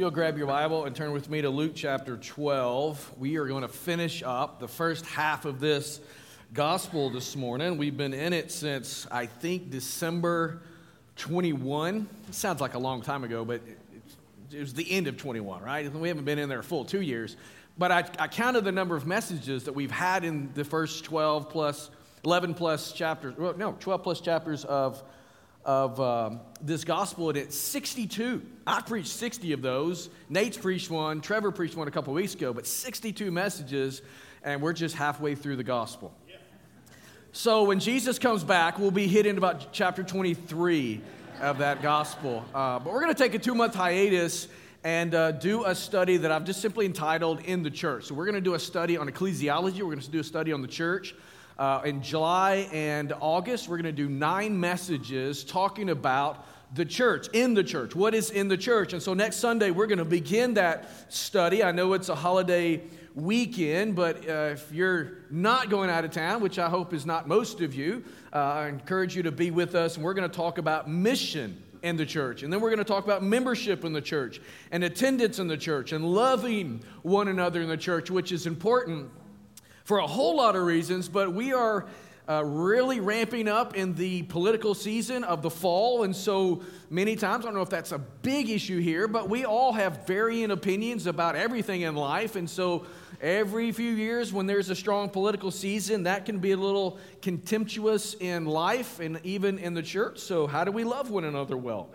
you'll grab your Bible and turn with me to Luke chapter 12, we are going to finish up the first half of this gospel this morning. We've been in it since, I think, December 21. It sounds like a long time ago, but it was the end of 21, right? We haven't been in there a full two years. But I, I counted the number of messages that we've had in the first 12 plus, 11 plus chapters, well, no, 12 plus chapters of of um, this gospel, and it's 62. I preached 60 of those. Nate's preached one. Trevor preached one a couple weeks ago, but 62 messages, and we're just halfway through the gospel. So when Jesus comes back, we'll be hitting about chapter 23 of that gospel. Uh, but we're going to take a two month hiatus and uh, do a study that I've just simply entitled In the Church. So we're going to do a study on ecclesiology, we're going to do a study on the church. Uh, in July and August, we're going to do nine messages talking about the church, in the church. What is in the church? And so next Sunday, we're going to begin that study. I know it's a holiday weekend, but uh, if you're not going out of town, which I hope is not most of you, uh, I encourage you to be with us. And we're going to talk about mission in the church. And then we're going to talk about membership in the church and attendance in the church and loving one another in the church, which is important for a whole lot of reasons, but we are uh, really ramping up in the political season of the fall. And so many times, I don't know if that's a big issue here, but we all have varying opinions about everything in life. And so every few years, when there's a strong political season, that can be a little contemptuous in life and even in the church. So, how do we love one another well?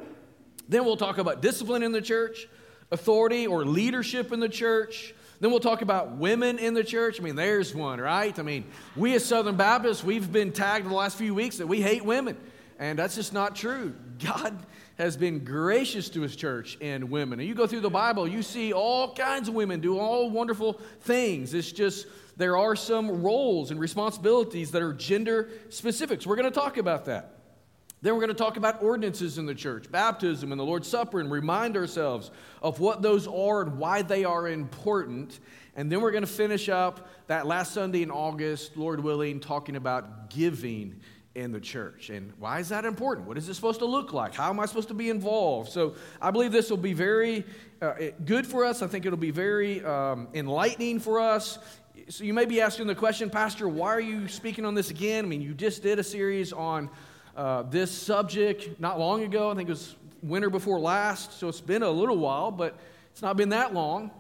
Then we'll talk about discipline in the church, authority or leadership in the church then we'll talk about women in the church. I mean, there's one, right? I mean, we as Southern Baptists, we've been tagged the last few weeks that we hate women. And that's just not true. God has been gracious to his church and women. And you go through the Bible, you see all kinds of women do all wonderful things. It's just there are some roles and responsibilities that are gender specific. So we're going to talk about that. Then we're going to talk about ordinances in the church, baptism and the Lord's Supper, and remind ourselves of what those are and why they are important. And then we're going to finish up that last Sunday in August, Lord willing, talking about giving in the church. And why is that important? What is it supposed to look like? How am I supposed to be involved? So I believe this will be very uh, good for us. I think it'll be very um, enlightening for us. So you may be asking the question, Pastor, why are you speaking on this again? I mean, you just did a series on uh, this subject not long ago. I think it was winter before last, so it's been a little while, but it's not been that long.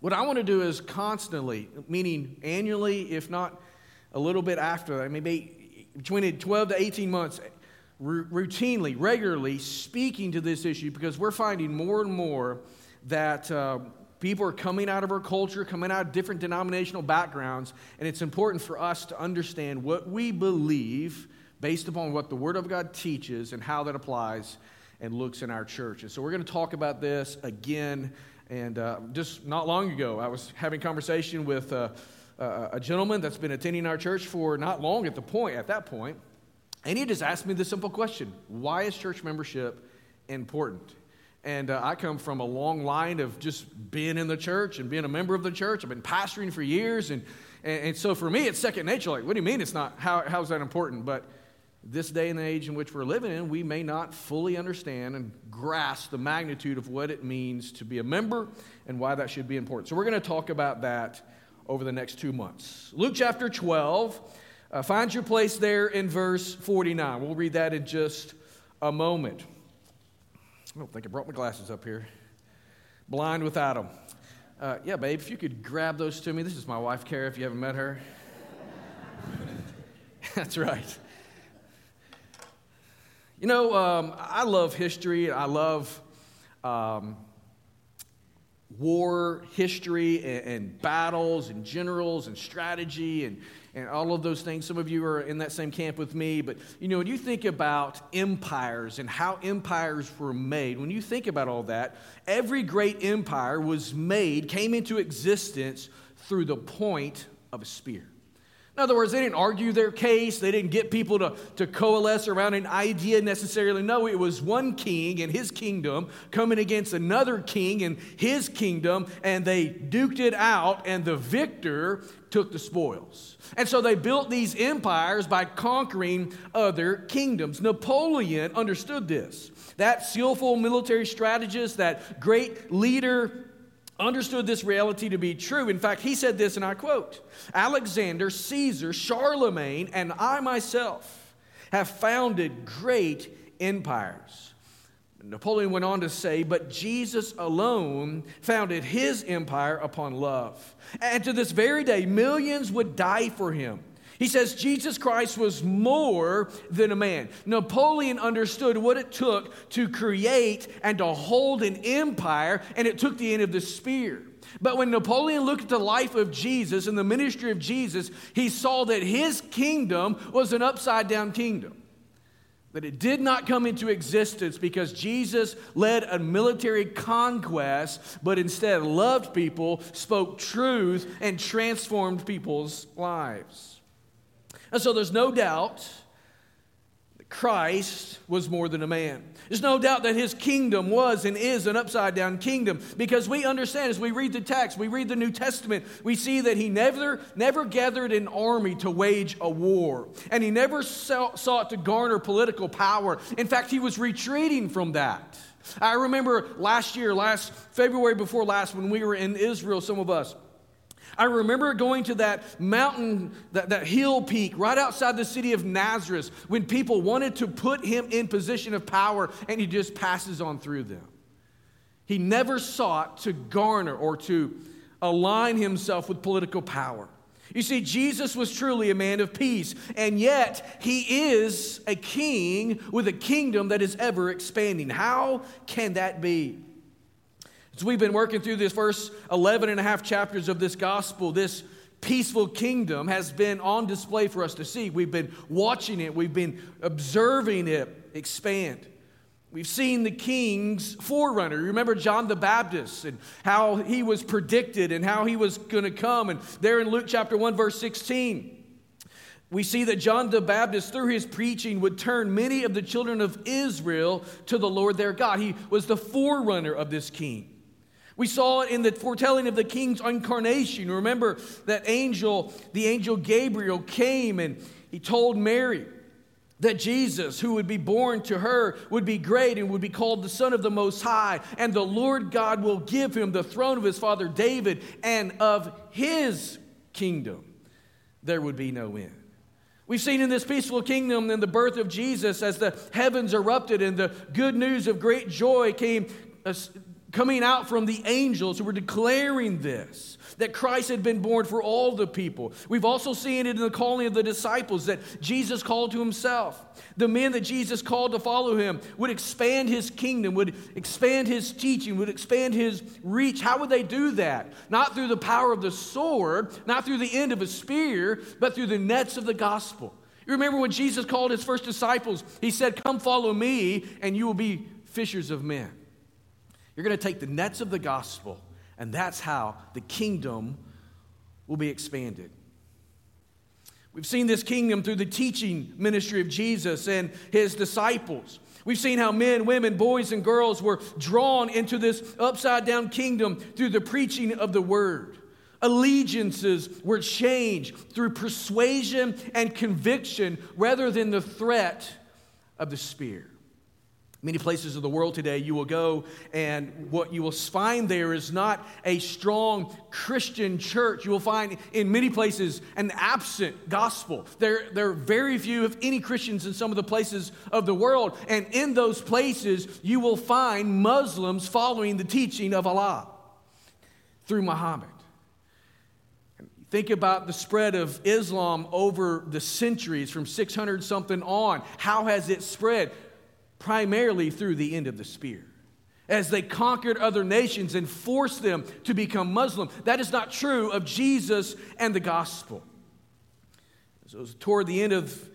What I want to do is constantly, meaning annually, if not a little bit after maybe between 12 to 18 months, routinely, regularly speaking to this issue because we're finding more and more that uh, people are coming out of our culture, coming out of different denominational backgrounds, and it's important for us to understand what we believe based upon what the Word of God teaches and how that applies and looks in our church. And so we're going to talk about this again. And uh, just not long ago, I was having conversation with uh, uh, a gentleman that's been attending our church for not long at the point at that point, and he just asked me the simple question: Why is church membership important? And uh, I come from a long line of just being in the church and being a member of the church. I've been pastoring for years, and, and, and so for me, it's second nature. Like, what do you mean it's not? How, how is that important? But this day and age in which we're living in, we may not fully understand and grasp the magnitude of what it means to be a member and why that should be important. So, we're going to talk about that over the next two months. Luke chapter 12, uh, find your place there in verse 49. We'll read that in just a moment. I don't think I brought my glasses up here. Blind without them. Uh, yeah, babe, if you could grab those to me. This is my wife, Kara, if you haven't met her. That's right. You know, um, I love history. I love um, war history and, and, battles and generals and strategy and, and all of those things. Some of you are in that same camp with me. But, you know, when you think about empires and how empires were made, when you think about all that, every great empire was made, came into existence through the point of a spear. In other words, they didn't argue their case. They didn't get people to, to coalesce around an idea necessarily. No, it was one king and his kingdom coming against another king and his kingdom, and they duked it out, and the victor took the spoils. And so they built these empires by conquering other kingdoms. Napoleon understood this. That skillful military strategist, that great leader, understood this reality to be true. In fact, he said this, and I quote Alexander, Caesar, Charlemagne, and I myself have founded great empires. Napoleon went on to say, but Jesus alone founded his empire upon love. And to this very day, millions would die for him. He says Jesus Christ was more than a man. Napoleon understood what it took to create and to hold an empire, and it took the end of the spear. But when Napoleon looked at the life of Jesus and the ministry of Jesus, he saw that his kingdom was an upside down kingdom. That it did not come into existence because Jesus led a military conquest, but instead loved people, spoke truth, and transformed people's lives. And so there's no doubt that Christ was more than a man. There's no doubt that his kingdom was and is an upside down kingdom because we understand as we read the text, we read the New Testament, we see that he never, never gathered an army to wage a war. And he never sought to garner political power. In fact, he was retreating from that. I remember last year, last February before last, when we were in Israel, some of us, I remember going to that mountain, that, that hill peak right outside the city of Nazareth when people wanted to put him in position of power and he just passes on through them. He never sought to garner or to align himself with political power. You see, Jesus was truly a man of peace, and yet he is a king with a kingdom that is ever expanding. How can that be? As we've been working through this first 11 and a half chapters of this gospel, this peaceful kingdom has been on display for us to see. We've been watching it, we've been observing it expand. We've seen the king's forerunner. You Remember John the Baptist and how he was predicted and how he was going to come. And there in Luke chapter 1, verse 16, we see that John the Baptist, through his preaching, would turn many of the children of Israel to the Lord their God. He was the forerunner of this king. We saw it in the foretelling of the king's incarnation. Remember that angel, the angel Gabriel, came and he told Mary that Jesus, who would be born to her, would be great and would be called the Son of the Most High, and the Lord God will give him the throne of his father David, and of his kingdom there would be no end. We've seen in this peaceful kingdom in the birth of Jesus as the heavens erupted and the good news of great joy came uh, coming out from the angels who were declaring this that Christ had been born for all the people. We've also seen it in the calling of the disciples that Jesus called to himself. The men that Jesus called to follow him would expand his kingdom, would expand his teaching, would expand his reach. How would they do that? Not through the power of the sword, not through the end of a spear, but through the nets of the gospel. You remember when Jesus called his first disciples, he said, Come follow me, and you will be fishers of men. You're going to take the nets of the gospel, and that's how the kingdom will be expanded. We've seen this kingdom through the teaching ministry of Jesus and his disciples. We've seen how men, women, boys, and girls were drawn into this upside down kingdom through the preaching of the word. Allegiances were changed through persuasion and conviction rather than the threat of the spear. Many places of the world today, you will go, and what you will find there is not a strong Christian church. You will find in many places an absent gospel. There, there are very few, if any, Christians in some of the places of the world. And in those places, you will find Muslims following the teaching of Allah through Muhammad. Think about the spread of Islam over the centuries from 600 something on. How has it spread? Primarily through the end of the spear. As they conquered other nations and forced them to become Muslim. That is not true of Jesus and the gospel. So, toward the end of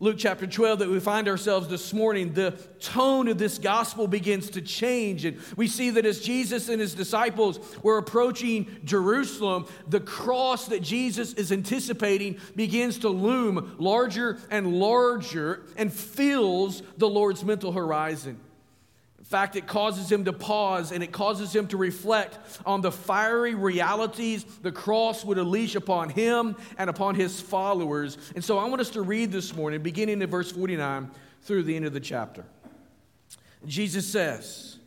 Luke chapter 12 that we find ourselves this morning, the tone of this gospel begins to change. And we see that as Jesus and his disciples were approaching Jerusalem, the cross that Jesus is anticipating begins to loom larger and larger and fills the Lord's mental horizon. Fact, it causes him to pause and it causes him to reflect on the fiery realities the cross would unleash upon him and upon his followers. And so I want us to read this morning, beginning in verse 49 through the end of the chapter. Jesus says,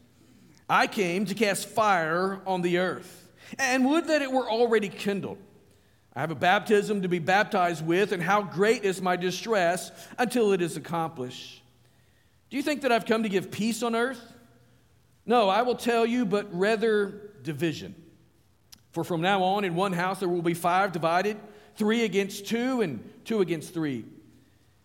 I came to cast fire on the earth, and would that it were already kindled. I have a baptism to be baptized with, and how great is my distress until it is accomplished. Do you think that I've come to give peace on earth? No, I will tell you, but rather division. For from now on, in one house there will be five divided, three against two, and two against three.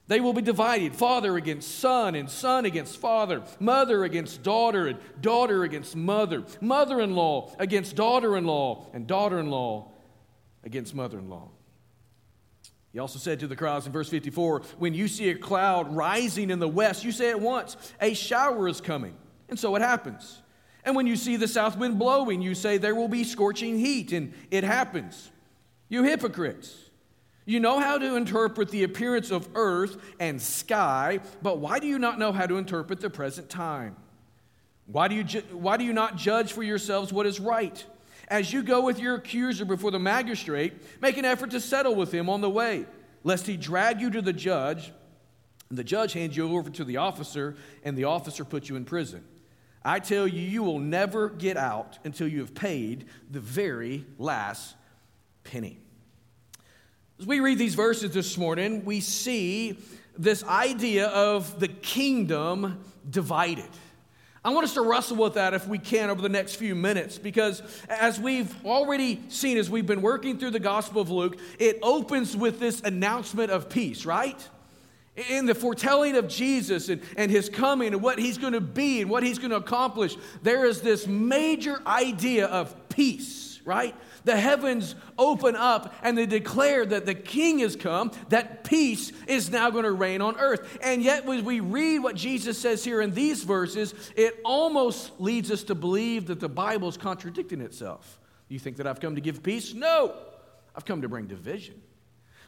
They will be divided father against son, and son against father, mother against daughter, and daughter against mother, mother in law against daughter in law, and daughter in law against mother in law. He also said to the crowds in verse 54 When you see a cloud rising in the west, you say at once, A shower is coming. And so it happens. And when you see the south wind blowing, you say, There will be scorching heat. And it happens. You hypocrites. You know how to interpret the appearance of earth and sky, but why do you not know how to interpret the present time? Why do you, ju- why do you not judge for yourselves what is right? As you go with your accuser before the magistrate, make an effort to settle with him on the way, lest he drag you to the judge, and the judge hands you over to the officer, and the officer puts you in prison. I tell you, you will never get out until you have paid the very last penny. As we read these verses this morning, we see this idea of the kingdom divided. I want us to wrestle with that if we can over the next few minutes because as we've already seen as we've been working through the Gospel of Luke, it opens with this announcement of peace, right? In the foretelling of Jesus and, and his coming and what he's going to be and what he's going to accomplish, there is this major idea of peace, right? the heavens open up and they declare that the king has come, that peace is now going to reign on earth. And yet, when we read what Jesus says here in these verses, it almost leads us to believe that the Bible is contradicting itself. You think that I've come to give peace? No, I've come to bring division.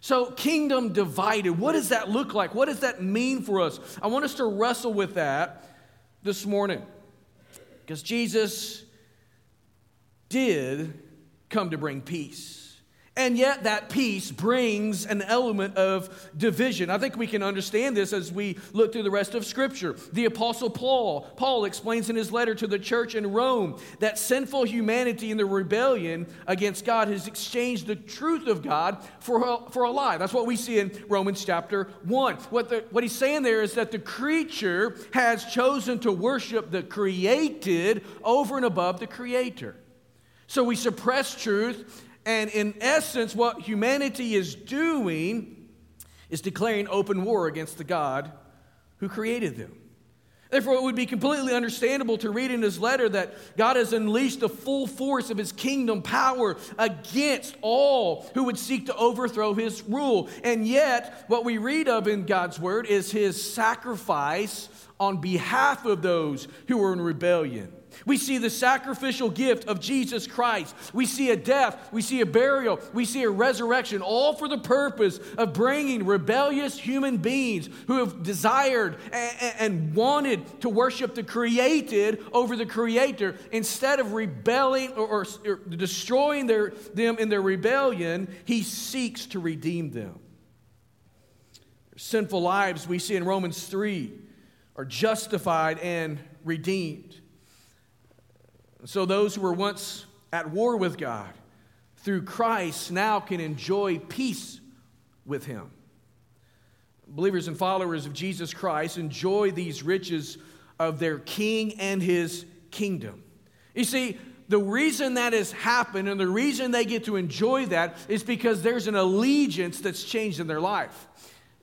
So, kingdom divided, what does that look like? What does that mean for us? I want us to wrestle with that this morning. Because Jesus did come to bring peace. And yet, that peace brings an element of division. I think we can understand this as we look through the rest of Scripture. The Apostle Paul, Paul explains in his letter to the church in Rome that sinful humanity in the rebellion against God has exchanged the truth of God for a, for a lie. That's what we see in Romans chapter 1. What, the, what he's saying there is that the creature has chosen to worship the created over and above the creator. So we suppress truth, and in essence, what humanity is doing is declaring open war against the God who created them. Therefore, it would be completely understandable to read in his letter that God has unleashed the full force of his kingdom power against all who would seek to overthrow his rule. And yet, what we read of in God's word is his sacrifice on behalf of those who are in rebellion. We see the sacrificial gift of Jesus Christ. We see a death, we see a burial, we see a resurrection, all for the purpose of bringing rebellious human beings who have desired and, wanted to worship the created over the creator. Instead of rebelling or, destroying their, them in their rebellion, he seeks to redeem them. Their sinful lives, we see in Romans 3, are justified and redeemed. So those who were once at war with God through Christ now can enjoy peace with Him. Believers and followers of Jesus Christ enjoy these riches of their King and His kingdom. You see, the reason that has happened and the reason they get to enjoy that is because there's an allegiance that's changed in their life.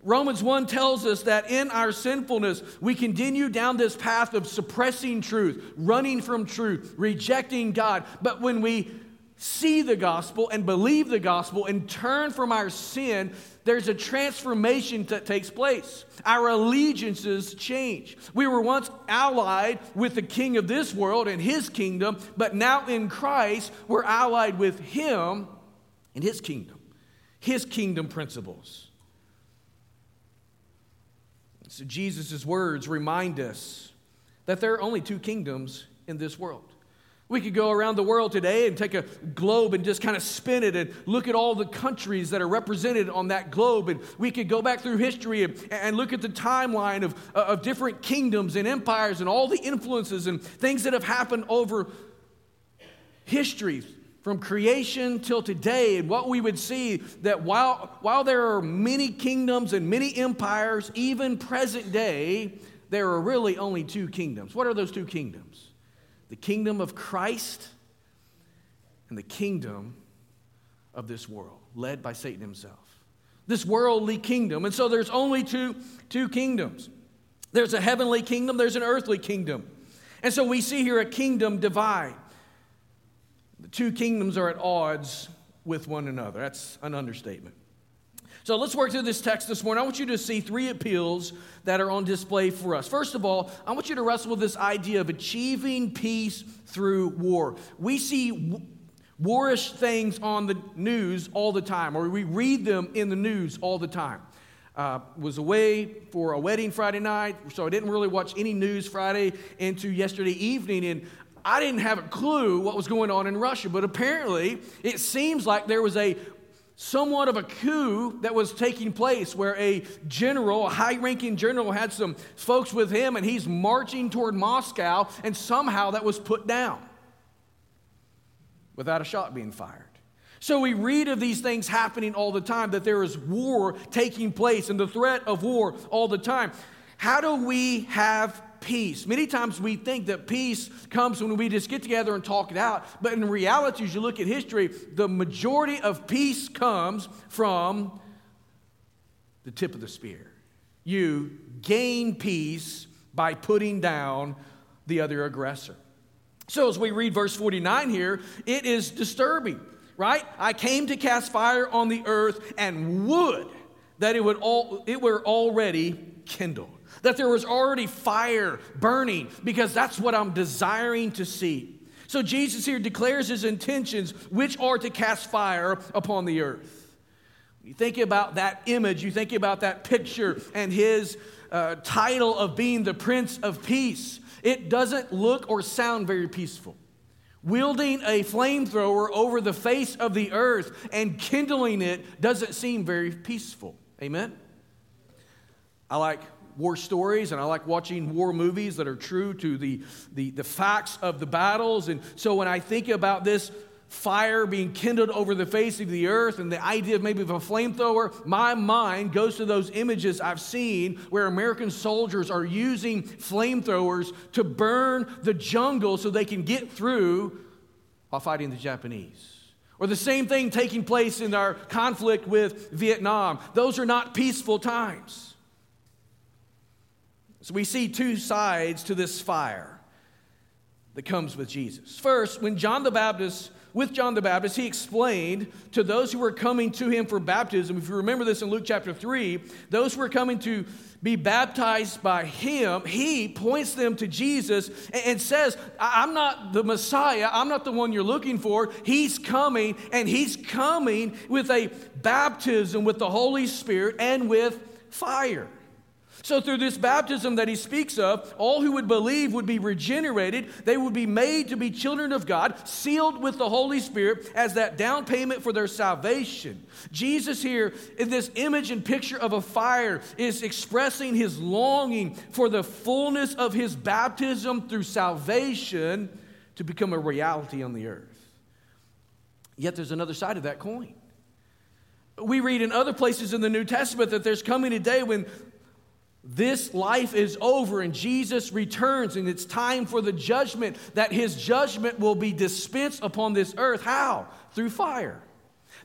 Romans 1 tells us that in our sinfulness, we continue down this path of suppressing truth, running from truth, rejecting God. But when we see the gospel and believe the gospel and turn from our sin, there's a transformation that takes place. Our allegiances change. We were once allied with the king of this world and his kingdom, but now in Christ, we're allied with him and his kingdom, his kingdom principles. So Jesus' words remind us that there are only two kingdoms in this world. We could go around the world today and take a globe and just kind of spin it and look at all the countries that are represented on that globe. And we could go back through history and, and look at the timeline of, uh, of different kingdoms and empires and all the influences and things that have happened over history from creation till today. And what we would see that while, while there are many kingdoms and many empires, even present day, there are really only two kingdoms. What are those two kingdoms? the kingdom of Christ and the kingdom of this world, led by Satan himself. This worldly kingdom. And so there's only two, two kingdoms there's a heavenly kingdom, there's an earthly kingdom. And so we see here a kingdom divide. Two kingdoms are at odds with one another. That's an understatement. So let's work through this text this morning. I want you to see three appeals that are on display for us. First of all, I want you to wrestle with this idea of achieving peace through war. We see warish things on the news all the time, or we read them in the news all the time. Uh, was away for a wedding Friday night, so I didn't really watch any news Friday into yesterday evening, and I didn't have a clue what was going on in Russia. But apparently, it seems like there was a somewhat of a coup that was taking place where a general, a high ranking general, had some folks with him and he's marching toward Moscow, and somehow that was put down without a shot being fired. So we read of these things happening all the time, that there is war taking place and the threat of war all the time. How do we have peace. Many times we think that peace comes when we just get together and talk it out. But in reality, as you look at history, the majority of peace comes from the tip of the spear. You gain peace by putting down the other aggressor. So as we read verse 49 here, it is disturbing, right? I came to cast fire on the earth and would that it would all it were already kindled that there was already fire burning because that's what I'm desiring to see. So Jesus here declares his intentions, which are to cast fire upon the earth. You think about that image, you think about that picture and his uh, title of being the Prince of Peace. It doesn't look or sound very peaceful. Wielding a flamethrower over the face of the earth and kindling it doesn't seem very peaceful. Amen? I like war stories and I like watching war movies that are true to the, the, the facts of the battles. And so when I think about this fire being kindled over the face of the earth and the idea of maybe of a flamethrower, my mind goes to those images I've seen where American soldiers are using flamethrowers to burn the jungle so they can get through while fighting the Japanese. Or the same thing taking place in our conflict with Vietnam. Those are not peaceful times. So we see two sides to this fire that comes with Jesus. First, when John the Baptist, with John the Baptist, he explained to those who were coming to him for baptism, if you remember this in Luke chapter 3, those who were coming to be baptized by him, he points them to Jesus and says, I'm not the Messiah. I'm not the one you're looking for. He's coming, and he's coming with a baptism with the Holy Spirit and with fire. So, through this baptism that he speaks of, all who would believe would be regenerated. They would be made to be children of God, sealed with the Holy Spirit as that down payment for their salvation. Jesus, here in this image and picture of a fire, is expressing his longing for the fullness of his baptism through salvation to become a reality on the earth. Yet, there's another side of that coin. We read in other places in the New Testament that there's coming a day when this life is over and Jesus returns, and it's time for the judgment, that his judgment will be dispensed upon this earth. How? Through fire.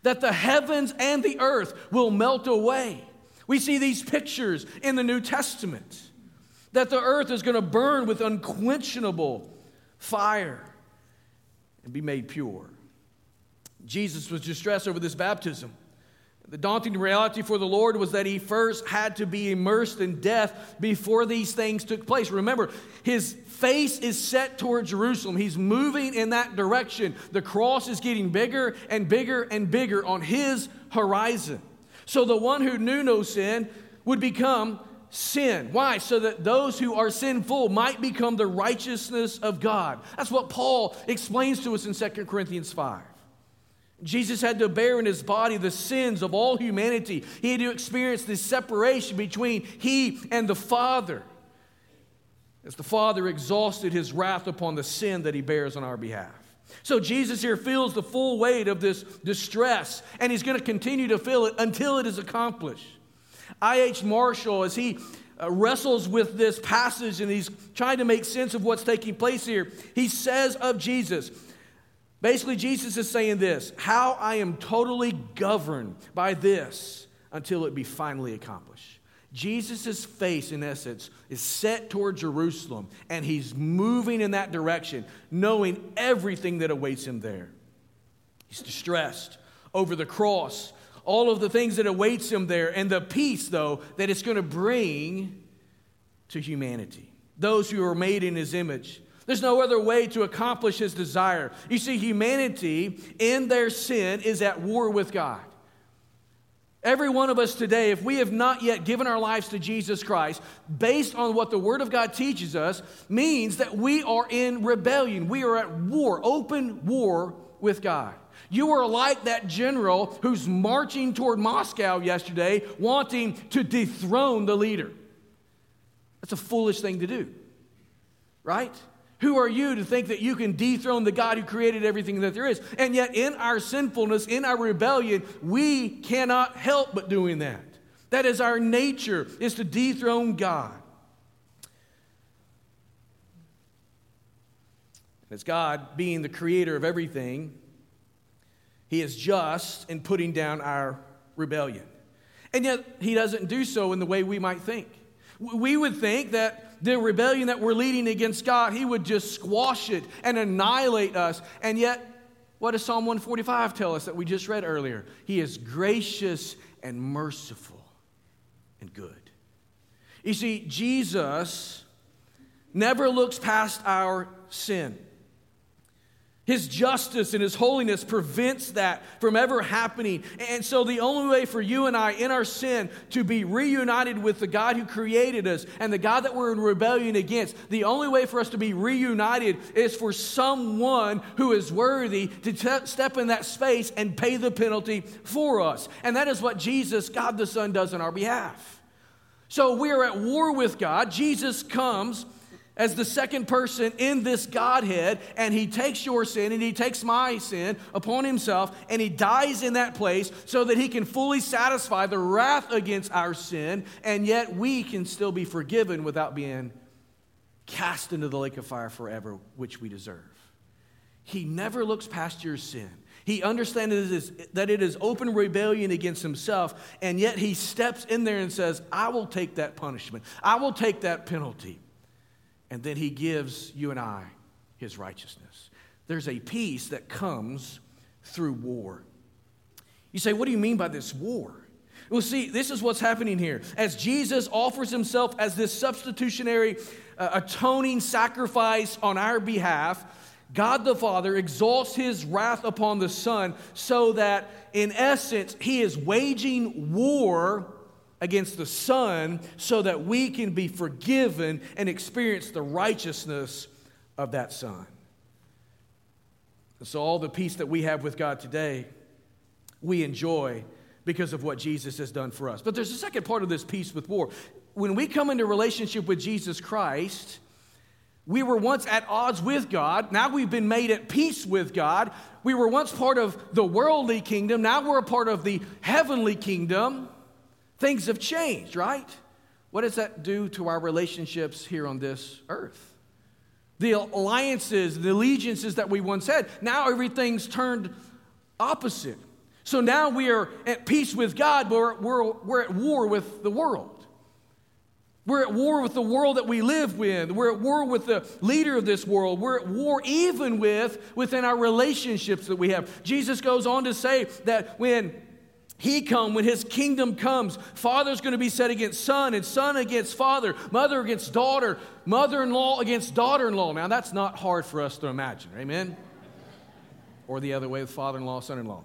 That the heavens and the earth will melt away. We see these pictures in the New Testament that the earth is going to burn with unquenchable fire and be made pure. Jesus was distressed over this baptism. The daunting reality for the Lord was that he first had to be immersed in death before these things took place. Remember, his face is set toward Jerusalem. He's moving in that direction. The cross is getting bigger and bigger and bigger on his horizon. So the one who knew no sin would become sin. Why? So that those who are sinful might become the righteousness of God. That's what Paul explains to us in 2 Corinthians 5. Jesus had to bear in his body the sins of all humanity. He had to experience this separation between he and the Father. As the Father exhausted his wrath upon the sin that he bears on our behalf. So Jesus here feels the full weight of this distress, and he's going to continue to feel it until it is accomplished. I.H. Marshall, as he uh, wrestles with this passage and he's trying to make sense of what's taking place here, he says of Jesus, basically, Jesus is saying this how I am totally governed by this until it be finally accomplished. Jesus' face, in essence, is set toward Jerusalem, and he's moving in that direction, knowing everything that awaits him there. He's distressed over the cross, all of the things that awaits him there, and the peace, though, that it's going to bring to humanity, those who are made in his image. There's no other way to accomplish his desire. You see, humanity in their sin is at war with God. Every one of us today, if we have not yet given our lives to Jesus Christ, based on what the Word of God teaches us, means that we are in rebellion. We are at war, open war with God. You are like that general who's marching toward Moscow yesterday, wanting to dethrone the leader. That's a foolish thing to do, right? Who are you to think that you can dethrone the God who created everything that there is? And yet, in our sinfulness, in our rebellion, we cannot help but doing that. That is our nature, is to dethrone God. As God being the creator of everything, He is just in putting down our rebellion. And yet, He doesn't do so in the way we might think. We would think that the rebellion that we're leading against God, He would just squash it and annihilate us. And yet, what does Psalm 145 tell us that we just read earlier? He is gracious and merciful and good. You see, Jesus never looks past our sin. His justice and His holiness prevents that from ever happening. And so, the only way for you and I in our sin to be reunited with the God who created us and the God that we're in rebellion against, the only way for us to be reunited is for someone who is worthy to t- step in that space and pay the penalty for us. And that is what Jesus, God the Son, does on our behalf. So, we are at war with God. Jesus comes as the second person in this Godhead, and he takes your sin and he takes my sin upon himself, and he dies in that place so that he can fully satisfy the wrath against our sin, and yet we can still be forgiven without being cast into the lake of fire forever, which we deserve. He never looks past your sin. He understands that it is open rebellion against himself, and yet he steps in there and says, I will take that punishment. I will take that penalty and then he gives you and I his righteousness. There's a peace that comes through war. You say, what do you mean by this war? Well, see, this is what's happening here. As Jesus offers himself as this substitutionary, uh, atoning sacrifice on our behalf, God the Father exalts his wrath upon the Son so that, in essence, he is waging war against the Son so that we can be forgiven and experience the righteousness of that Son. And so, all the peace that we have with God today, we enjoy because of what Jesus has done for us. But there's a second part of this peace with war. When we come into relationship with Jesus Christ, we were once at odds with God. Now we've been made at peace with God. We were once part of the worldly kingdom. Now we're a part of the heavenly kingdom. Things have changed, right? What does that do to our relationships here on this earth? The alliances, the allegiances that we once had, now everything's turned opposite. So now we are at peace with God, but we're, we're, we're at war with the world. We're at war with the world that we live with. We're at war with the leader of this world. We're at war even with within our relationships that we have. Jesus goes on to say that when he come when his kingdom comes father's going to be set against son and son against father mother against daughter mother-in-law against daughter-in-law now that's not hard for us to imagine amen or the other way with father-in-law son-in-law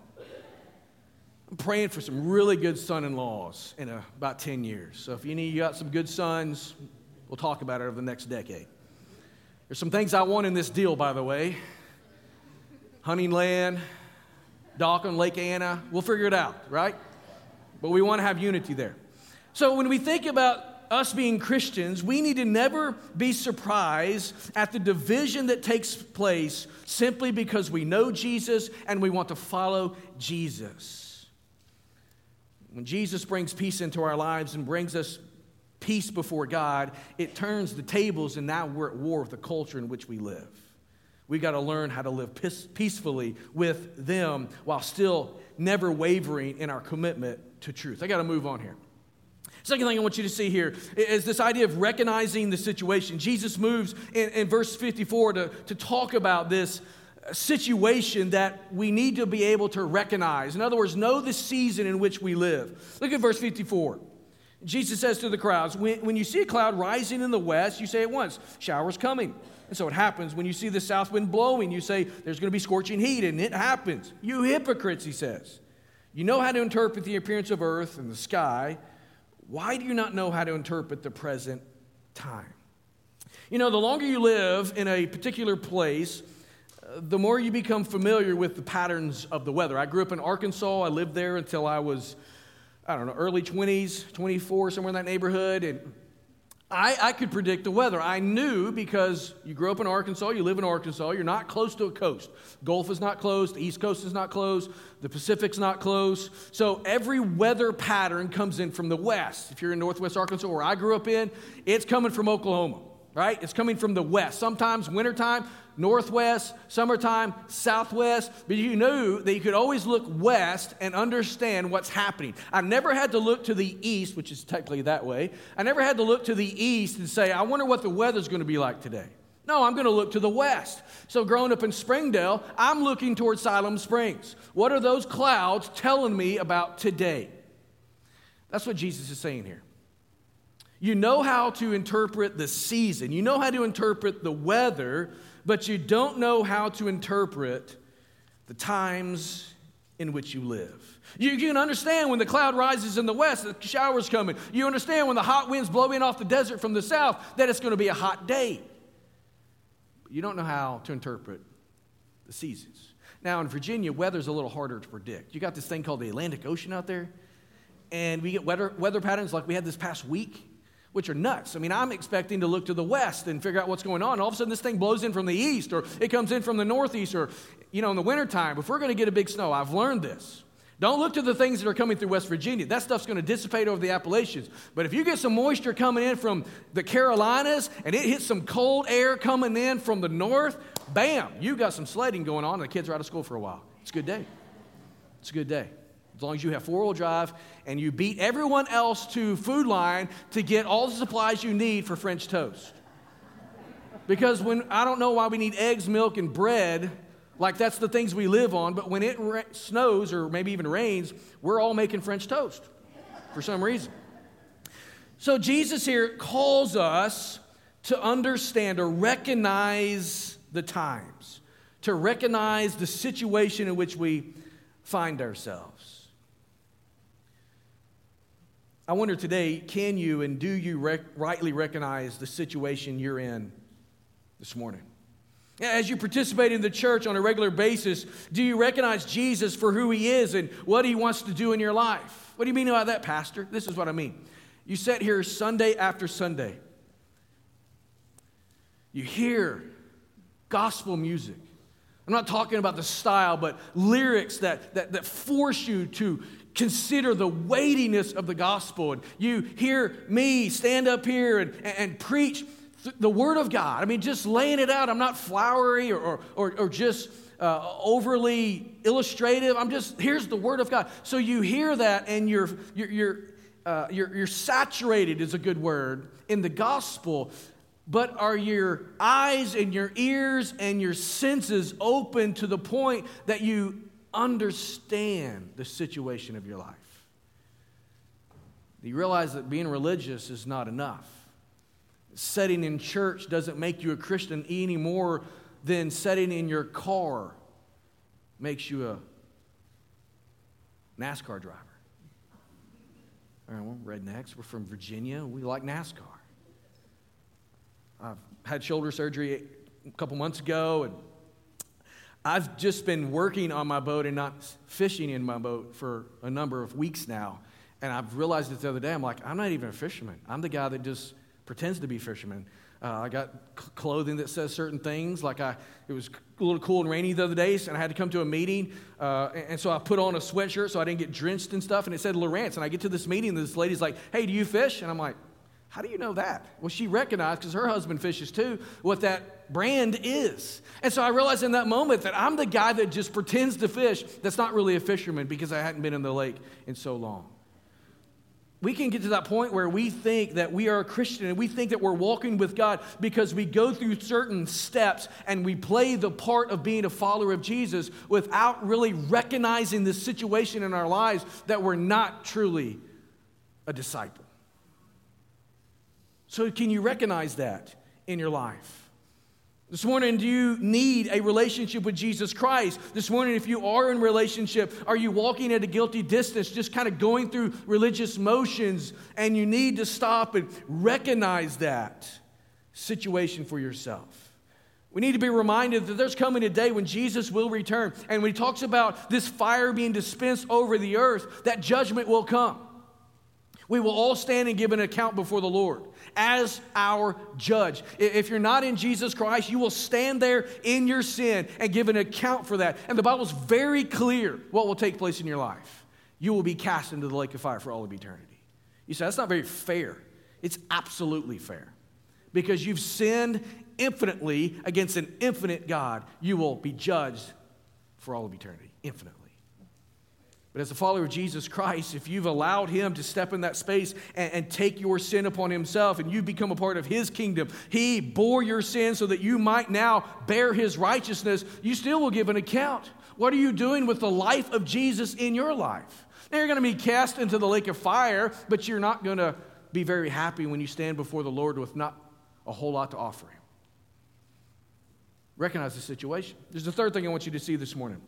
I'm praying for some really good son in laws in a, about 10 years. So if you need, you got some good sons, we'll talk about it over the next decade. There's some things I want in this deal, by the way hunting land, dock on Lake Anna. We'll figure it out, right? But we want to have unity there. So when we think about us being Christians, we need to never be surprised at the division that takes place simply because we know Jesus and we want to follow Jesus. When Jesus brings peace into our lives and brings us peace before God, it turns the tables, and now we're at war with the culture in which we live. We got to learn how to live peacefully with them while still never wavering in our commitment to truth. I got to move on here. Second thing I want you to see here is this idea of recognizing the situation. Jesus moves in, in verse 54 to, to talk about this uh, situation that we need to be able to recognize. In other words, know the season in which we live. Look at verse 54. Jesus says to the crowds, when, when you see a cloud rising in the west, you say at once, shower's coming. And so it happens. When you see the south wind blowing, you say, there's going to be scorching heat, and it happens. You hypocrites, he says. You know how to interpret the appearance of earth and the sky. Why do you not know how to interpret the present time? You know, the longer you live in a particular place, uh, the more you become familiar with the patterns of the weather. I grew up in Arkansas. I lived there until I was, I don't know, early 20s, 24, somewhere in that neighborhood. And I, I could predict the weather. I knew because you grew up in Arkansas, you live in Arkansas, you're not close to a coast. Gulf is not closed, the East Coast is not closed, the Pacific's not closed. So every weather pattern comes in from the west. If you're in Northwest Arkansas, where I grew up in, it's coming from Oklahoma, right? It's coming from the west. Sometimes wintertime, northwest, summertime, southwest, but you knew that you could always look west and understand what's happening. I never had to look to the east, which is technically that way. I never had to look to the east and say, I wonder what the weather's going to be like today. No, I'm going to look to the west. So, growing up in Springdale, I'm looking towards Siloam Springs. What are those clouds telling me about today? That's what Jesus is saying here. You know how to interpret the season, you know how to interpret the weather, but you don't know how to interpret the times in which you live. You can understand when the cloud rises in the west, the shower's coming. You understand when the hot wind's blowing off the desert from the south, that it's going to be a hot day. But you don't know how to interpret the seasons. Now, in Virginia, weather's a little harder to predict. You got this thing called the Atlantic Ocean out there, and we get weather, weather patterns like we had this past week which are nuts. I mean, I'm expecting to look to the west and figure out what's going on. All of a sudden, this thing blows in from the east, or it comes in from the northeast, or, you know, in the wintertime. If we're going to get a big snow, I've learned this. Don't look to the things that are coming through West Virginia. That stuff's going to dissipate over the Appalachians. But if you get some moisture coming in from the Carolinas and it hits some cold air coming in from the north, bam, you got some sledding going on, and the kids are out of school for a while. It's a good day. It's a good day. As long as you have four wheel drive and you beat everyone else to Food Lion to get all the supplies you need for French toast. Because when I don't know why we need eggs, milk, and bread, like that's the things we live on, but when it ra- snows or maybe even rains, we're all making French toast for some reason. So Jesus here calls us to understand or recognize the times, to recognize the situation in which we find ourselves. I wonder today can you and do you rec- rightly recognize the situation you're in this morning? As you participate in the church on a regular basis, do you recognize Jesus for who he is and what he wants to do in your life? What do you mean by that, Pastor? This is what I mean. You sit here Sunday after Sunday, you hear gospel music. I'm not talking about the style, but lyrics that, that, that force you to consider the weightiness of the gospel. And you hear me stand up here and, and preach the Word of God. I mean, just laying it out. I'm not flowery or, or, or just uh, overly illustrative. I'm just, here's the Word of God. So you hear that and you're, you're, you're, uh, you're, you're saturated, is a good word, in the gospel. But are your eyes and your ears and your senses open to the point that you understand the situation of your life. You realize that being religious is not enough. Setting in church doesn't make you a Christian any more than setting in your car makes you a NASCAR driver. All right, well, rednecks. We're from Virginia. We like NASCAR. I've had shoulder surgery a couple months ago, and I've just been working on my boat and not fishing in my boat for a number of weeks now. And I've realized it the other day. I'm like, I'm not even a fisherman. I'm the guy that just pretends to be a fisherman. Uh, I got c- clothing that says certain things. Like I, it was a little cool and rainy the other day, and I had to come to a meeting. Uh, and, and, so I put on a sweatshirt so I didn't get drenched and stuff. And it said Lowrance. And I get to this meeting, and this lady's like, "Hey, do you fish?" And I'm like, "How do you know that?" Well, she recognized because her husband fishes too. What that brand is. And so I realized in that moment that I'm the guy that just pretends to fish. That's not really a fisherman because I hadn't been in the lake in so long we can get to that point where we think that we are a Christian and we think that we're walking with God because we go through certain steps and we play the part of being a follower of Jesus without really recognizing the situation in our lives that we're not truly a disciple. So, can you recognize that in your life? This morning, do you need a relationship with Jesus Christ? This morning, if you are in relationship, are you walking at a guilty distance, just kind of going through religious motions, and you need to stop and recognize that situation for yourself? We need to be reminded that there's coming a day when Jesus will return. And when he talks about this fire being dispensed over the earth, that judgment will come. We will all stand and give an account before the Lord as our judge. If you're not in Jesus Christ, you will stand there in your sin and give an account for that. And the Bible's very clear what will take place in your life. You will be cast into the lake of fire for all of eternity. You say, that's not very fair. It's absolutely fair. Because you've sinned infinitely against an infinite God, you will be judged for all of eternity, infinitely. But as a follower of Jesus Christ, if you've allowed Him to step in that space and, and, take your sin upon Himself and you become a part of His kingdom, He bore your sin so that you might now bear His righteousness, you still will give an account. What are you doing with the life of Jesus in your life? Now, you're going to be cast into the lake of fire, but you're not going to be very happy when you stand before the Lord with not a whole lot to offer Him. Recognize the situation. There's a third thing I want you to see this morning.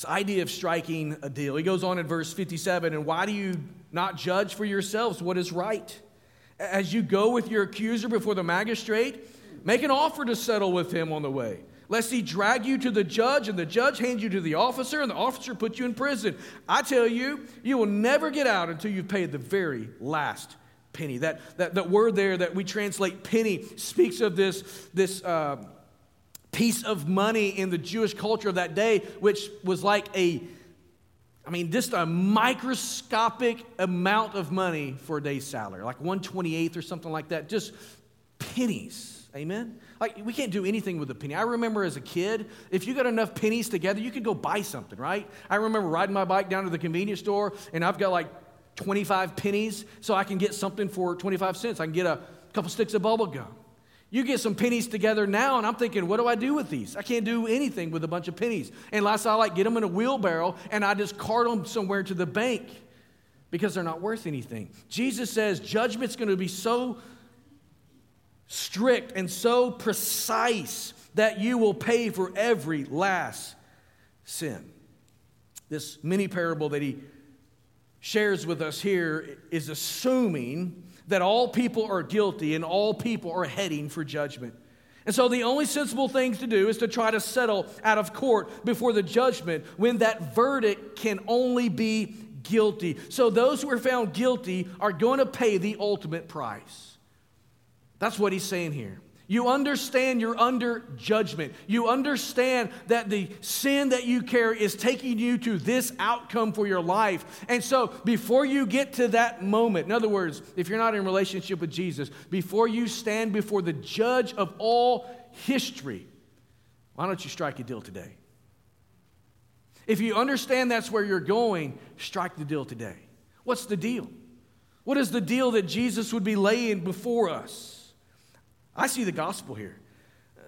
This idea of striking a deal. He goes on in verse 57 and why do you not judge for yourselves what is right? As you go with your accuser before the magistrate, make an offer to settle with him on the way, lest he drag you to the judge and the judge hand you to the officer and the officer put you in prison. I tell you, you will never get out until you've paid the very last penny. That, that, that word there that we translate penny speaks of this, this uh, piece of money in the Jewish culture of that day, which was like a, I mean, just a microscopic amount of money for a day's salary, like 128th or something like that, just pennies. Amen? Like, we can't do anything with a penny. I remember as a kid, if you got enough pennies together, you could go buy something, right? I remember riding my bike down to the convenience store, and I've got like 25 pennies, so I can get something for 25 cents. I can get a couple sticks of bubble gum. You get some pennies together now, and I'm thinking, what do I do with these? I can't do anything with a bunch of pennies. Unless I like get them in a wheelbarrow and I just cart them somewhere to the bank because they're not worth anything. Jesus says judgment's going to be so strict and so precise that you will pay for every last sin. This mini parable that he shares with us here is assuming that all people are guilty and all people are heading for judgment. And so the only sensible thing to do is to try to settle out of court before the judgment when that verdict can only be guilty. So those who are found guilty are going to pay the ultimate price. That's what he's saying here. You understand you're under judgment. You understand that the sin that you carry is taking you to this outcome for your life. And so, before you get to that moment, in other words, if you're not in relationship with Jesus, before you stand before the judge of all history, why don't you strike a deal today? If you understand that's where you're going, strike the deal today. What's the deal? What is the deal that Jesus would be laying before us? I see the gospel here.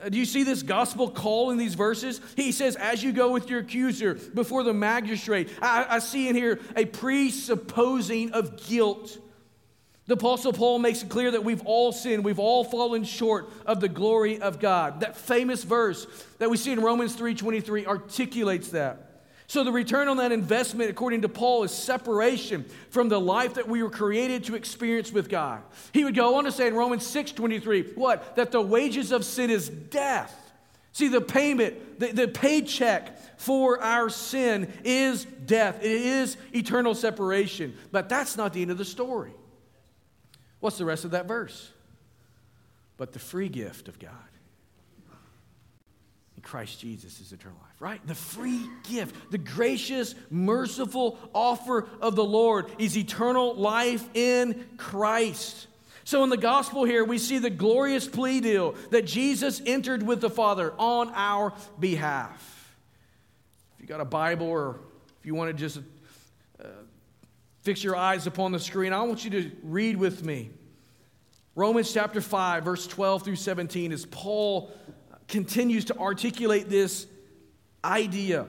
Uh, do you see this gospel call in these verses? He says, as you go with your accuser before the magistrate, I, I see in here a presupposing of guilt. The Apostle Paul makes it clear that we've all sinned, we've all fallen short of the glory of God. That famous verse that we see in Romans 3:23 articulates that. So, the return on that investment, according to Paul, is separation from the life that we were created to experience with God. He would go on to say in Romans 6 23, what? That the wages of sin is death. See, the payment, the, the paycheck for our sin is death, it is eternal separation. But that's not the end of the story. What's the rest of that verse? But the free gift of God Christ Jesus is eternal life, right? The free gift, the gracious, merciful offer of the Lord is eternal life in Christ. So, in the gospel here, we see the glorious plea deal that Jesus entered with the Father on our behalf. If you got a Bible or if you want to just uh, fix your eyes upon the screen, I want you to read with me. Romans chapter 5, verse 12 through 17, is Paul continues to articulate this idea.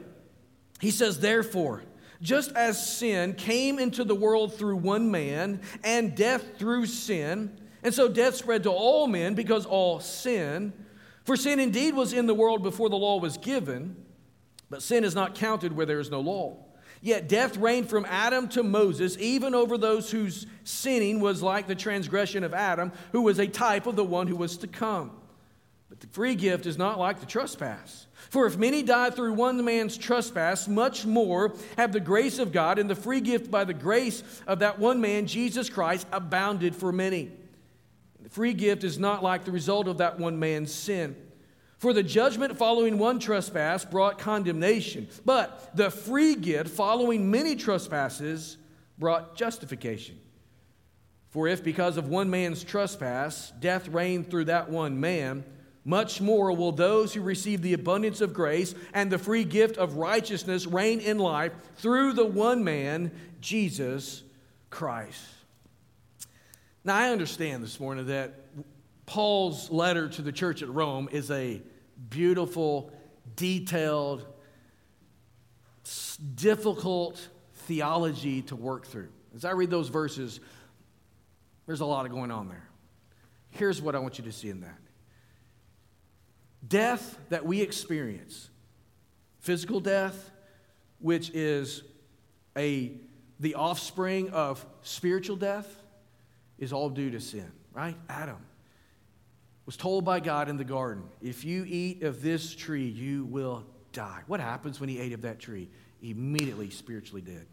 He says, Therefore, just as sin came into the world through one man, and death through sin, and so death spread to all men because all sin. For sin indeed was in the world before the law was given, but sin is not counted where there is no law. Yet death reigned from Adam to Moses, even over those whose sinning was like the transgression of Adam, who was a type of the one who was to come. But the free gift is not like the trespass. For if many died through one man's trespass, much more have the grace of God and the free gift by the grace of that one man, Jesus Christ, abounded for many. The free gift is not like the result of that one man's sin. For the judgment following one trespass brought condemnation, but the free gift following many trespasses brought justification. For if because of one man's trespass death reigned through that one man, much more will those who receive the abundance of grace and the free gift of righteousness reign in life through the one man, Jesus Christ. Now, I understand this morning that Paul's letter to the church at Rome is a beautiful, detailed, difficult theology to work through. As I read those verses, there's a lot of going on there. Here's what I want you to see in that Death that we experience, physical death, which is a, the offspring of spiritual death, is all due to sin, right? Adam was told by God in the garden, if you eat of this tree, you will die. What happens when he ate of that tree? Immediately spiritually dead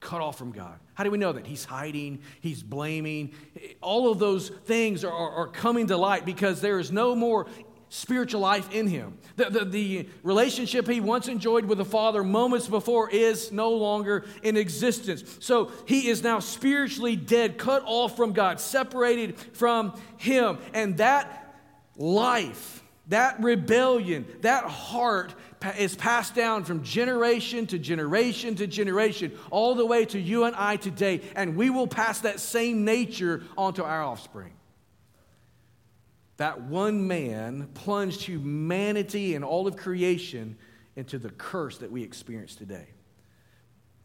cut off from God. How do we know that? He's hiding, he's blaming. All of those things are, are, are, coming to light because there is no more spiritual life in him. The, the, the, relationship he once enjoyed with the Father moments before is no longer in existence. So he is now spiritually dead, cut off from God, separated from him. And that life, that rebellion, that heart is passed down from generation to generation to generation, all the way to you and I today. And we will pass that same nature onto our offspring that one man plunged humanity and all of creation into the curse that we experience today.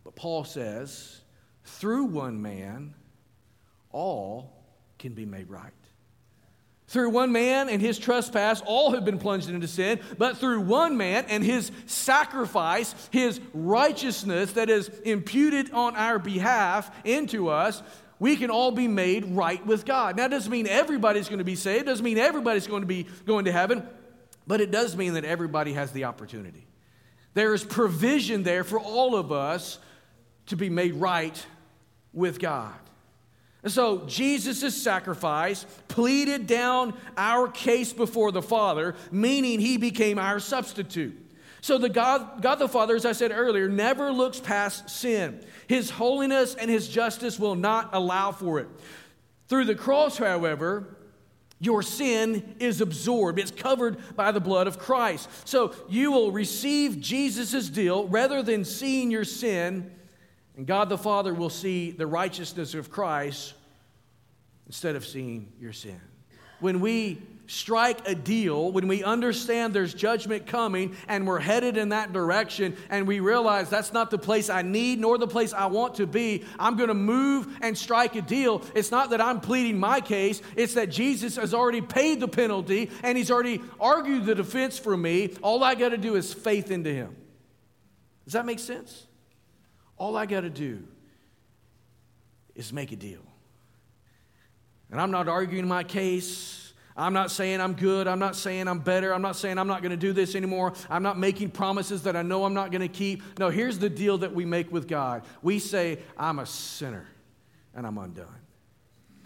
But Paul says, through one man, all can be made right. Through one man and his trespass, all have been plunged into sin, but through one man and his sacrifice, his righteousness that is imputed on our behalf into us, we can all be made right with God. Now, doesn't mean everybody's going to be saved, doesn't mean everybody's going to be going to heaven, but it does mean that everybody has the opportunity. There is provision there for all of us to be made right with God. And so Jesus' sacrifice pleaded down our case before the Father, meaning he became our substitute. So the God, God the Father, as I said earlier, never looks past sin. His holiness and his justice will not allow for it. Through the cross, however, your sin is absorbed. It's covered by the blood of Christ. So you will receive Jesus' deal rather than seeing your sin, and God the Father will see the righteousness of Christ instead of seeing your sin. When we strike a deal, when we understand there's judgment coming and we're headed in that direction and we realize that's not the place I need nor the place I want to be, I'm going to move and strike a deal. It's not that I'm pleading my case, it's that Jesus has already paid the penalty and he's already argued the defense for me. All I got to do is faith into him. Does that make sense? All I got to do is make a deal. And I'm not arguing my case. I'm not saying I'm good. I'm not saying I'm better. I'm not saying I'm not going to do this anymore. I'm not making promises that I know I'm not going to keep. No, here's the deal that we make with God we say, I'm a sinner and I'm undone.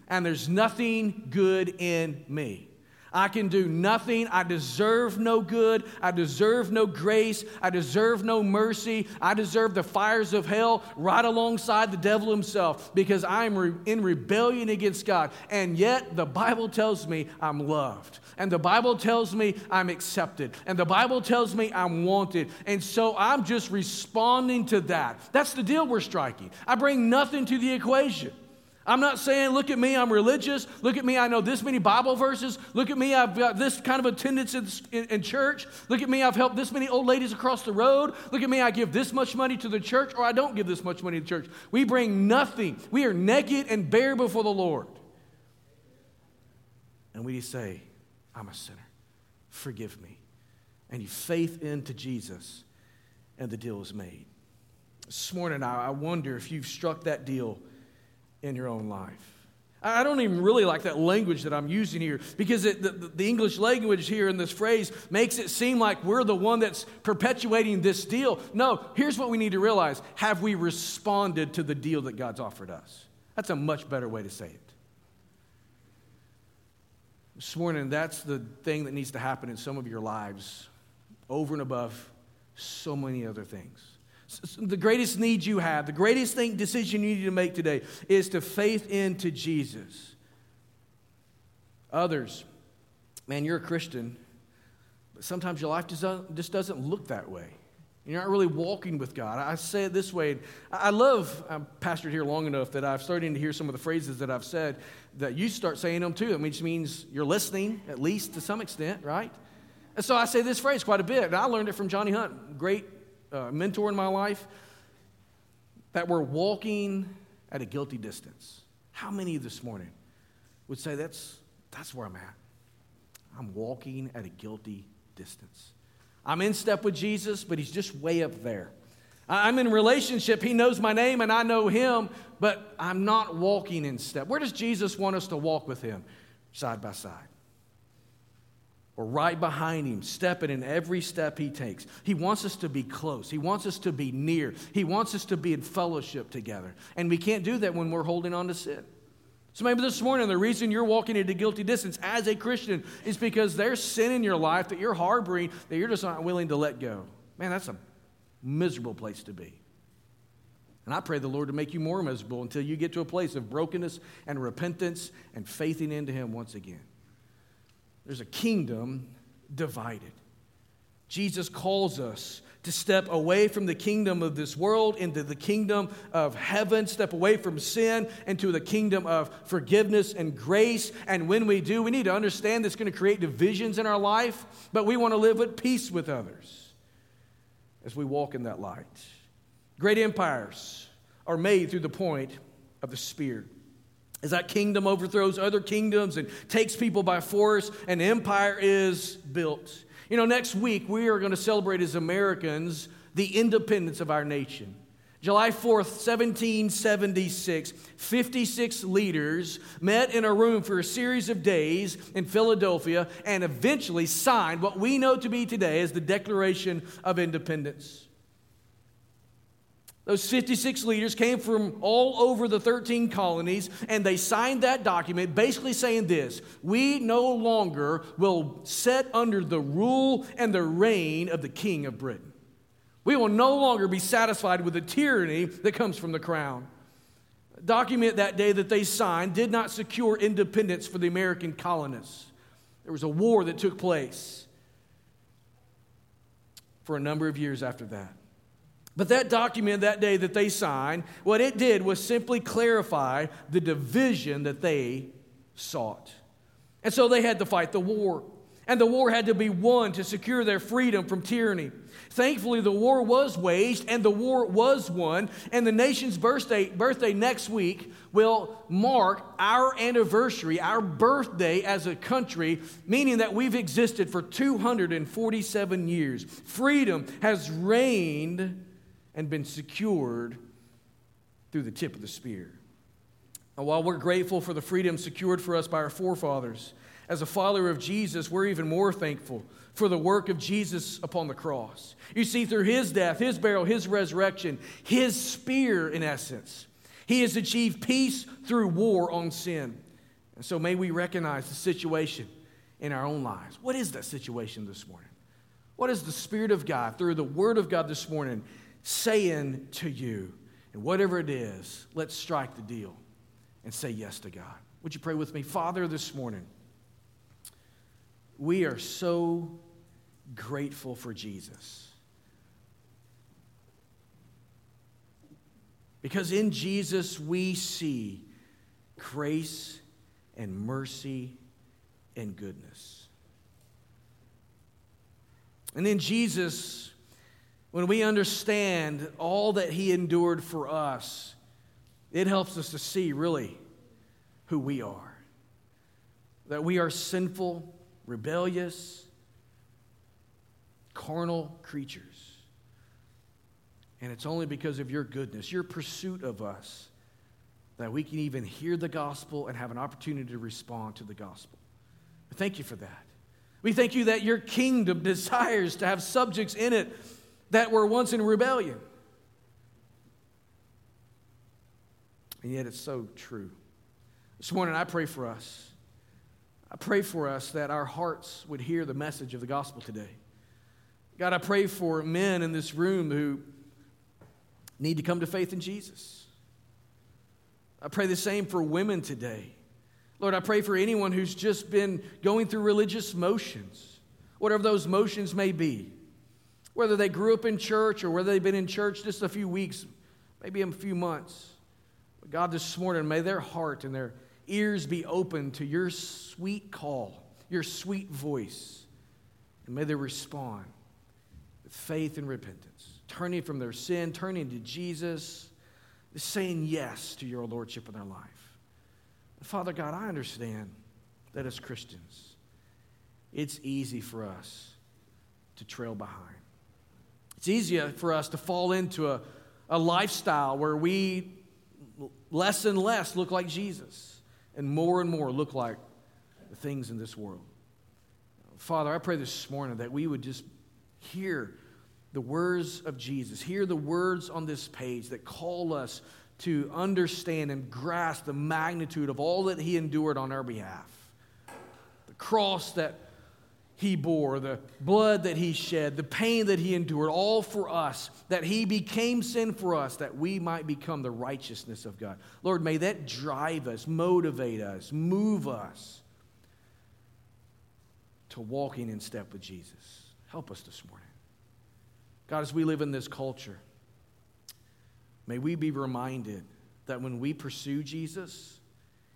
And there's nothing good in me. I can do nothing. I deserve no good. I deserve no grace. I deserve no mercy. I deserve the fires of hell right alongside the devil himself because I'm re- in rebellion against God. And yet, the Bible tells me I'm loved. And the Bible tells me I'm accepted. And the Bible tells me I'm wanted. And so I'm just responding to that. That's the deal we're striking. I bring nothing to the equation. I'm not saying, look at me, I'm religious. Look at me, I know this many Bible verses. Look at me, I've got this kind of attendance in, in, in, church. Look at me, I've helped this many old ladies across the road. Look at me, I give this much money to the church, or I don't give this much money to the church. We bring nothing. We are naked and bare before the Lord. And we just say, I'm a sinner. Forgive me. And you faith into Jesus, and the deal is made. This morning, I wonder if you've struck that deal in your own life. I don't even really like that language that I'm using here because it, the, the, English language here in this phrase makes it seem like we're the one that's perpetuating this deal. No, here's what we need to realize Have we responded to the deal that God's offered us? That's a much better way to say it. This morning, that's the thing that needs to happen in some of your lives over and above so many other things. The greatest need you have, the greatest thing, decision you need to make today is to faith into Jesus. Others, man, you're a Christian, but sometimes your life just doesn't, look that way. You're not really walking with God. I say it this way. I love, I'm pastored here long enough that I've started to hear some of the phrases that I've said that you start saying them too. Which means you're listening, at least to some extent, right? And so I say this phrase quite a bit. And I learned it from Johnny Hunt, great uh, mentor in my life, that we're walking at a guilty distance. How many this morning would say that's, that's where I'm at? I'm walking at a guilty distance. I'm in step with Jesus, but he's just way up there. I'm in relationship. He knows my name and I know him, but I'm not walking in step. Where does Jesus want us to walk with him? Side by side or right behind him, stepping in every step he takes. He wants us to be close. He wants us to be near. He wants us to be in fellowship together. And we can't do that when we're holding on to sin. So maybe this morning, the reason you're walking into guilty distance as a Christian is because there's sin in your life that you're harboring that you're just not willing to let go. Man, that's a miserable place to be. And I pray the Lord to make you more miserable until you get to a place of brokenness and repentance and faithing into Him once again. There's a kingdom divided. Jesus calls us to step away from the kingdom of this world into the kingdom of heaven, step away from sin into the kingdom of forgiveness and grace. And when we do, we need to understand that's going to create divisions in our life, but we want to live at peace with others as we walk in that light. Great empires are made through the point of the spear as that kingdom overthrows other kingdoms and takes people by force, an empire is built. You know, next week we are going to celebrate as Americans the independence of our nation. July 4th, 1776, 56 leaders met in a room for a series of days in Philadelphia and eventually signed what we know to be today as the Declaration of Independence. Those 56 leaders came from all over the 13 colonies, and they signed that document basically saying this We no longer will set under the rule and the reign of the King of Britain. We will no longer be satisfied with the tyranny that comes from the crown. The document that day that they signed did not secure independence for the American colonists. There was a war that took place for a number of years after that. But that document that day that they signed, what it did was simply clarify the division that they sought. And so they had to fight the war. And the war had to be won to secure their freedom from tyranny. Thankfully, the war was waged and the war was won. And the nation's birthday, birthday next week will mark our anniversary, our birthday as a country, meaning that we've existed for 247 years. Freedom has reigned and been secured through the tip of the spear. And while we're grateful for the freedom secured for us by our forefathers, as a follower of Jesus, we're even more thankful for the work of Jesus upon the cross. You see, through his death, his burial, his resurrection, his spear, in essence, he has achieved peace through war on sin. And so may we recognize the situation in our own lives. What is that situation this morning? What is the Spirit of God, through the Word of God this morning, saying to you? And whatever it is, let's strike the deal and say yes to God. Would you pray with me? Father, this morning, we are so grateful for Jesus. Because in Jesus we see grace and mercy and goodness. And in Jesus, when we understand all that he endured for us, it helps us to see really who we are. That we are sinful, rebellious, carnal creatures. And it's only because of your goodness, your pursuit of us, that we can even hear the gospel and have an opportunity to respond to the gospel. Thank you for that. We thank you that your kingdom desires to have subjects in it that were once in rebellion. And yet it's so true. This morning, I pray for us. I pray for us that our hearts would hear the message of the gospel today. God, I pray for men in this room who need to come to faith in Jesus. I pray the same for women today. Lord, I pray for anyone who's just been going through religious motions, whatever those motions may be, whether they grew up in church or whether they've been in church just a few weeks, maybe a few months. But God, this morning, may their heart and their ears be open to your sweet call, your sweet voice, and may they respond with faith and repentance, turning from their sin, turning to Jesus, saying yes to your Lordship in their life. Father God, I understand that as Christians, it's easy for us to trail behind. It's easier for us to fall into a, a lifestyle where we less and less look like Jesus and more and more look like the things in this world. Father, I pray this morning that we would just hear the words of Jesus, hear the words on this page that call us to understand and grasp the magnitude of all that he endured on our behalf. The cross that he bore, the blood that he shed, the pain that he endured, all for us, that he became sin for us, that we might become the righteousness of God. Lord, may that drive us, motivate us, move us to walking in step with Jesus. Help us this morning. God, as we live in this culture, May we be reminded that when we pursue Jesus,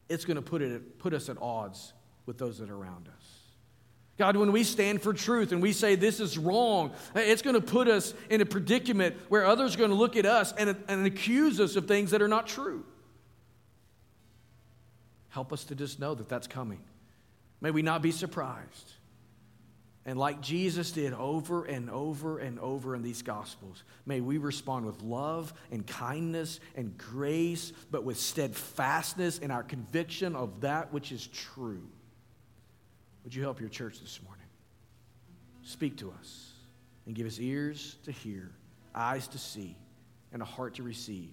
it's going to put, it, put us at odds with those that are around us. God, when we stand for truth and we say this is wrong, uh, it's going to put us in a predicament where others are going to look at us and, and accuse us of things that are not true. Help us to just know that that's coming. May we not be surprised. And like Jesus did over and over and over in these Gospels, may we respond with love and kindness and grace, but with steadfastness in our conviction of that which is true. Would you help your church this morning? Speak to us and give us ears to hear, eyes to see, and a heart to receive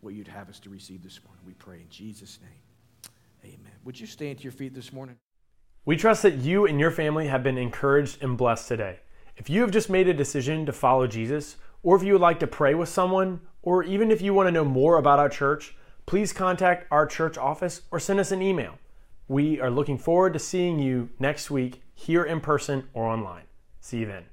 what you'd have us to receive this morning. We pray in Jesus' name. Amen. Would you stand to your feet this morning? We trust that you and your family have been encouraged and blessed today. If you have just made a decision to follow Jesus, or if you would like to pray with someone, or even if you want to know more about our church, please contact our church office or send us an email. We are looking forward to seeing you next week here in person or online. See you then.